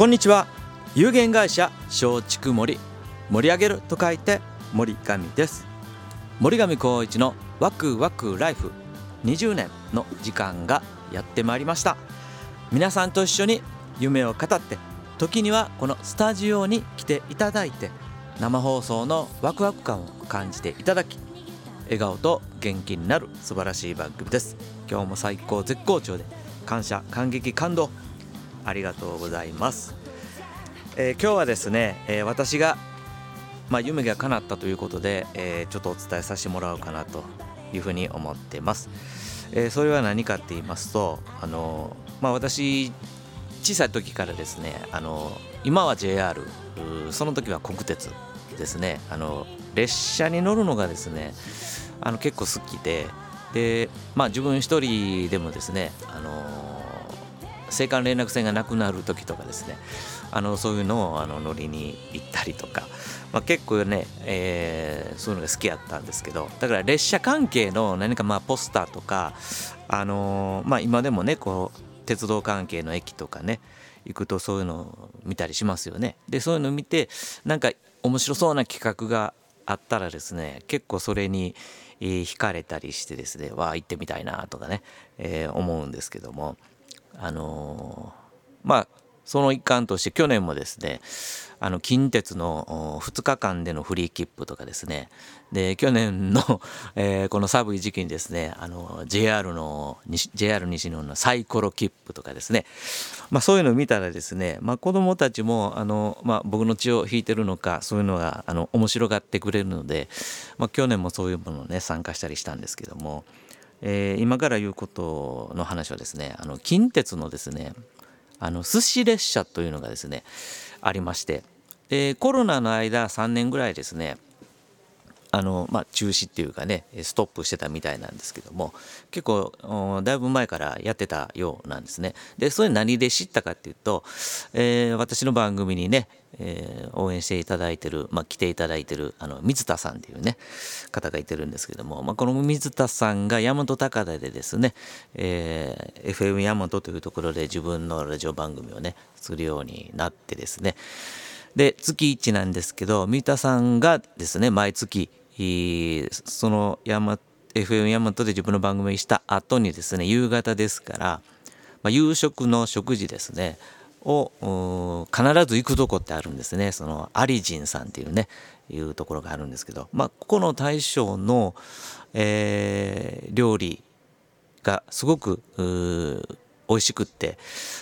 こんにちは。有限会社松竹森。盛り上げると書いて森上です。森上光一のワクワクライフ。20年の時間がやってまいりました。皆さんと一緒に夢を語って時にはこのスタジオに来ていただいて生放送のワクワク感を感じていただき笑顔と元気になる素晴らしい番組です。今日も最高絶好調で感謝感激感動ありがとうございます、えー、今日はですね、えー、私がまあ、夢が叶ったということで、えー、ちょっとお伝えさせてもらおうかなというふうに思ってます、えー、それは何かって言いますとあのまあ私小さい時からですねあの今は JR その時は国鉄ですねあの列車に乗るのがですねあの結構好きででまあ自分一人でもですねあの青函連絡船がなくなる時とかですね。あのそういうのをあの乗りに行ったりとか、まあ、結構ね、えー、そういうのが好きやったんですけど。だから列車関係の何かまあポスターとか、あのー、まあ、今でもねこう鉄道関係の駅とかね行くとそういうのを見たりしますよね。でそういうのを見てなんか面白そうな企画があったらですね結構それに惹かれたりしてですねわあ行ってみたいなとかね、えー、思うんですけども。あの、まあその一環として去年もですねあの近鉄の2日間でのフリー切符とかですねで去年の、えー、この寒い時期にですねあの JR の JR 西日本のサイコロ切符とかですね、まあ、そういうのを見たらですね、まあ、子どもたちもあの、まあ、僕の血を引いてるのかそういうのがあの面白がってくれるので、まあ、去年もそういうものをね参加したりしたんですけども。えー、今から言うことの話はですねあの近鉄のですねあの寿司列車というのがですねありましてえーコロナの間3年ぐらいですねあのまあ、中止っていうかねストップしてたみたいなんですけども結構だいぶ前からやってたようなんですね。でそれ何で知ったかっていうと、えー、私の番組にね、えー、応援していただいてる、まあ、来ていただいてるあの水田さんっていうね方がいてるんですけども、まあ、この水田さんが大和高田でですね、えー、FM 大和というところで自分のラジオ番組をねするようになってですねで月1なんですけど三田さんがですね毎月その FM ヤマトで自分の番組した後にですね夕方ですから、まあ、夕食の食事ですねを必ず行くとこってあるんですね。そのアリジンさんっていうねいうところがあるんですけど、まあ、ここの大将の、えー、料理がすごく美味しくって、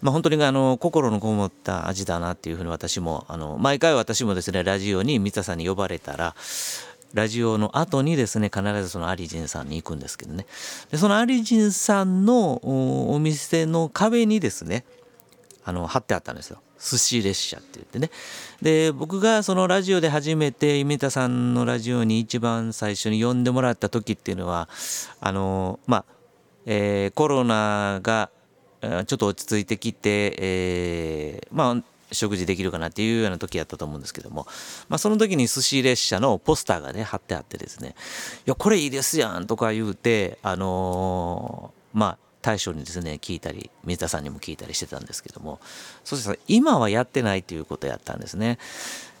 まあ、本当にあの心のこもった味だなっていうふうに私もあの毎回私もですねラジオに三田さんに呼ばれたらラジオの後にですね必ずそのアリジンさんに行くんですけどね。でそのアリジンさんのお店の壁にですねあの貼ってあったんですよ。寿司列車って言ってね。で僕がそのラジオで初めて夢田さんのラジオに一番最初に呼んでもらった時っていうのはあのまあ、えー、コロナがちょっと落ち着いてきて、えー、まあ食事できるかなっていうような時やったと思うんですけども、まあ、その時に寿司列車のポスターがね貼ってあってですね「いやこれいいですやん」とか言うてあのー、まあ大将にですね聞いたり水田さんにも聞いたりしてたんですけども。そしたら今はやってないということやったんですね。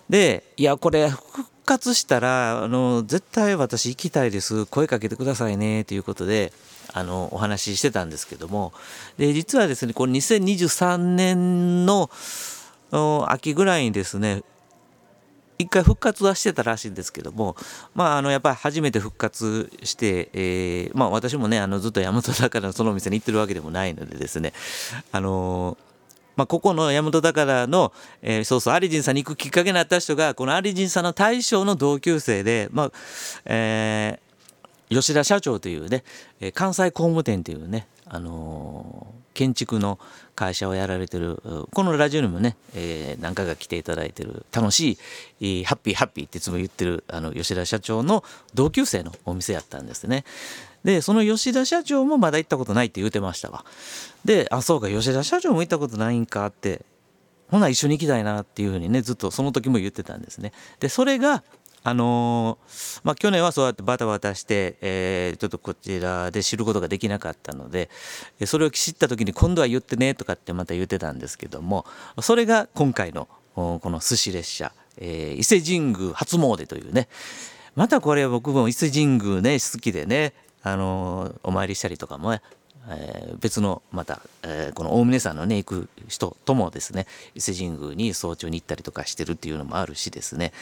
でいやこれ復活したらあの絶対私行きたいです。声かけてくださいねということであのお話ししてたんですけども。で実はですねこの2023年の秋ぐらいにですね一回復活はしてたらしいんですけどもまああのやっぱり初めて復活して、えー、まあ私もねあのずっと大和高田そのお店に行ってるわけでもないのでですねあのまあ、ここの大和高の、えー、そうそうアリジンさんに行くきっかけになった人がこのアリジンさんの大将の同級生で、まあえー、吉田社長というね関西工務店というね、あの建築の会社をやられてるこのラジオにもね、えー、何回か来ていただいてる楽しいハッピーハッピーっていつも言ってるあの吉田社長の同級生のお店やったんですね。でその吉田社長もまだ行ったことないって言うてましたわ。であそうか吉田社長も行ったことないんかってほな一緒に行きたいなっていうふうにねずっとその時も言ってたんですね。でそれがあのー、まあ、去年はそうやってバタバタして、えー、ちょっとこちらで知ることができなかったのでそれを知った時に今度は言ってねとかってまた言ってたんですけどもそれが今回のこの寿司列車、えー、伊勢神宮初詣というねまたこれ僕も伊勢神宮ね好きでね、あのお参りしたりとかもねえー、別のまた、えー、この大峰山のね行く人ともですね伊勢神宮に早朝に行ったりとかしてるっていうのもあるしですね。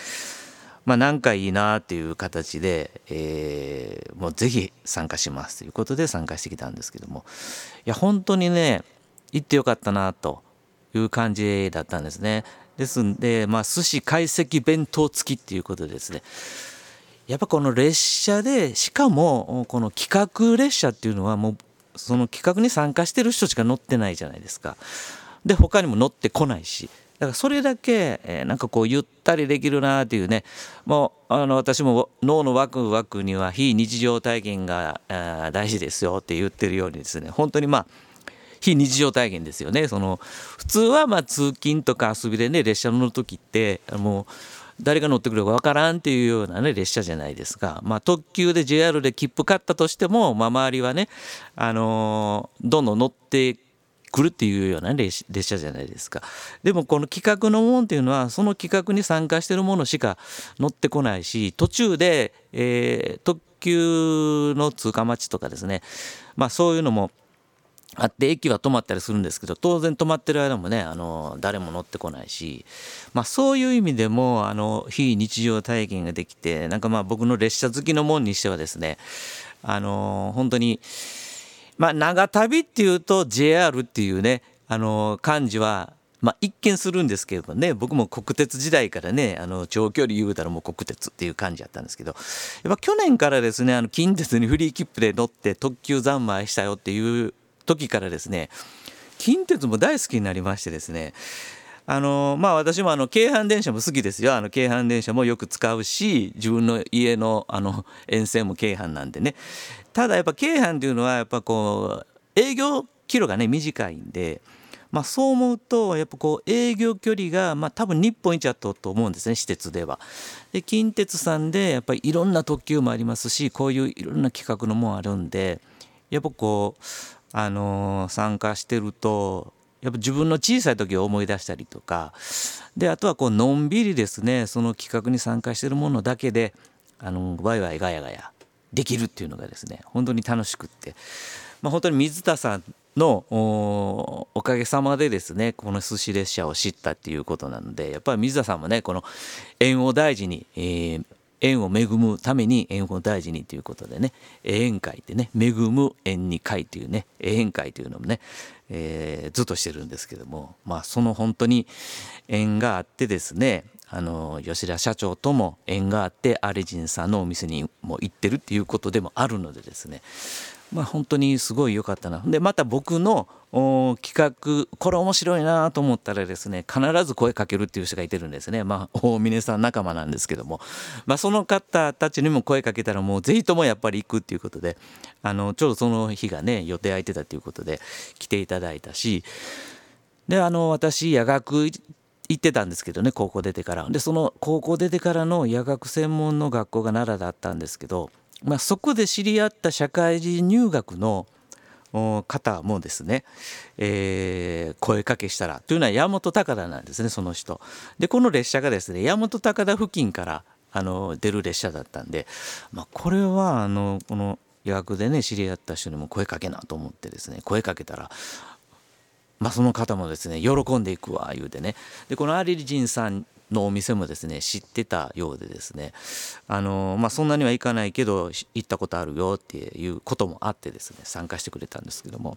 まあなんかいいなっていう形で、えー、もうぜひ参加しますということで参加してきたんですけどもいや本当にね行ってよかったなという感じだったんですね。ですんでまあ寿司懐石弁当付きっていうことでですねやっぱこの列車でしかもこの企画列車っていうのはもうその企画に参加してる人しか乗ってないじゃないですか。で他にも乗ってこないしだからそれだけ、えー、なんかこうゆったりできるなっていうね。もうあの私も脳のワクワクには非日常体験が大事ですよって言ってるようにですね。本当にまあ非日常体験ですよね。その普通はまあ通勤とか遊びでね列車乗る時ってもう誰が乗ってくるか分からんっていうようなね列車じゃないですか、まあ、特急で JR で切符買ったとしても、まあ、周りはね、あのー、どんどん乗ってくるっていうような列車じゃないですか。でもこの企画のもんっていうのはその企画に参加してるものしか乗ってこないし途中で、えー、特急の通過待ちとかですね。まあそういうのもあって駅は止まったりするんですけど当然止まってる間もねあの誰も乗ってこないし、まあ、そういう意味でもあの非日常体験ができてなんかまあ僕の列車好きのもんにしてはですねあの本当にまあ長旅っていうと JR っていうねあの感じはまあ、一見するんですけどね僕も国鉄時代からねあの長距離言うたらもう国鉄っていう感じやったんですけどやっぱ去年からですねあの近鉄にフリーキップで乗って特急三昧したよっていう時からですね近鉄も大好きになりましてですねあのまあ私もあの京阪電車も好きですよあの京阪電車もよく使うし自分の家のあの沿線も京阪なんでねただやっぱ京阪っていうのはやっぱこう営業キロがね短いんでまあ、そう思うとやっぱこう営業距離がまあ多分日本一だったと思うんですね私鉄では。で近鉄さんでやっぱりいろんな特急もありますしこういういろんな企画のもあるんでやっぱこうあの参加してるとやっぱ自分の小さい時を思い出したりとか。であとはこうのんびりですねその企画に参加してるものだけであのワイワイガヤガヤできるっていうのがですね本当に楽しくって、まあ、本当に水田さんのおかげさまでですねこの寿司列車を知ったっていうことなのでやっぱり水田さんもねこの縁を大事に、えー、縁を恵むために縁を大事にということでね。縁会ってね恵む縁に会というね縁会というのもね、えー、ずっとしてるんですけども。まあその本当に縁があってですねあの吉田社長とも縁があってアレジンさんのお店にも行ってるっていうことでもあるのでですね。まあ、本当にすごい良かったな。でまた僕の企画これ面白いなと思ったらですね必ず声かけるっていう人がいてるんですね。まあ大峰さん仲間なんですけども、まあ、その方たちにも声かけたらもうぜひともやっぱり行くっていうことであのちょうどその日がね予定空いてたということで来ていただいたしであの私夜学行ってたんですけどね高校出てから。でその高校出てからの夜学専門の学校が奈良だったんですけどまあ、そこで知り合った社会人入学の方もですね、えー、声かけしたらというのは山本高田なんですねその人。でこの列車がですね山本高田付近からあの出る列車だったんで、まあ、これはあのこの予約でね知り合った人にも声かけなと思ってですね声かけたらまあ、その方もですね喜んでいくわ言うてねでこのアリリジンさんのお店もですね知ってたようでですねあの、まあ、そんなには行かないけど行ったことあるよっていうこともあってですね参加してくれたんですけども。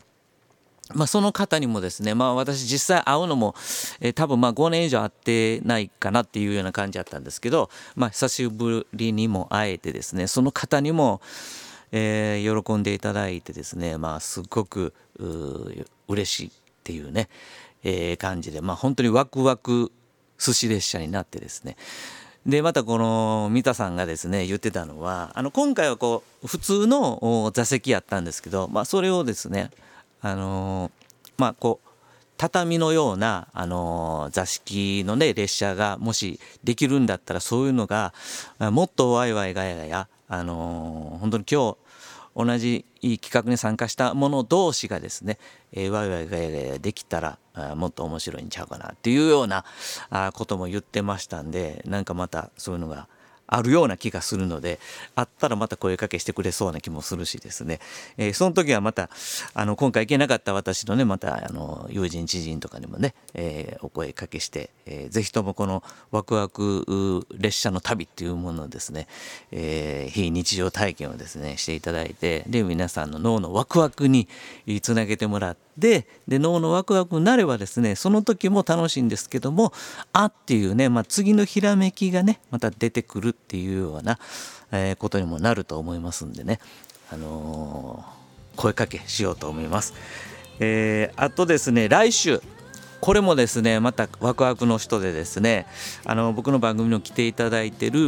まあ、その方にもですね、まあ、私実際会うのも、えー、多分まあ5年以上会ってないかなっていうような感じだったんですけど、まあ、久しぶりにも会えてですねその方にも、えー、喜んでいただいてですね、まあ、すごくう嬉しいっていうね、えー、感じで、まあ、本当にワクワク寿司列車になってですね。でまたこの三田さんがですね言ってたのはあの今回はこう普通の座席やったんですけど、まあ、それをですねあのまあこう畳のような、あの座敷のね列車がもしできるんだったらそういうのがもっとワイワイガヤガヤ、あの本当に今日同じ企画に参加した者同士がですね、え、ワイワイガヤガヤできたらもっと面白いんちゃうかなっていうようなことも言ってましたんでなんかまたそういうのがあるような気がするのであったらまた声かけしてくれそうな気もするしですね、えー、その時はまたあの今回行けなかった私のねまたあの友人知人とかにもね、えー、お声かけして、えー、ぜひともこのワクワク列車の旅っていうものをですね、えー、非日常体験をですねしていただいてで皆さんの脳のワクワクにつなげてもらってで脳のワクワクになればですねその時も楽しいんですけどもあっていうね、まあ、次のひらめきがねまた出てくるっていうような、えー、ことにもなると思いますんでね、あのー、声かけしようと思います。えー、あとですね来週これもですねまたワクワクの人でですねあの僕の番組に来ていただいてる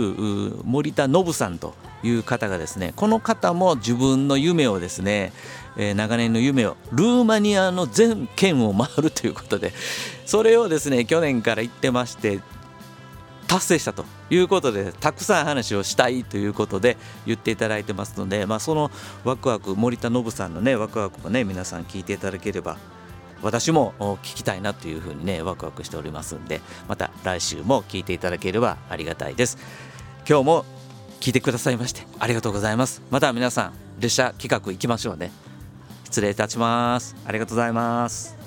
森田信さんという方がですねこの方も自分の夢をですね、えー、長年の夢をルーマニアの全県を回るということでそれをですね去年から言ってまして達成したということでたくさん話をしたいということで言っていただいてますので、まあ、そのワクワク森田信さんのねワクワクもね皆さん聞いていただければ私も聞きたいなというふうにねワクワクしておりますんでまた来週も聞いていただければありがたいです。今日も聞いてくださいましてありがとうございます。また皆さん列車企画行きましょうね。失礼いたします。ありがとうございます。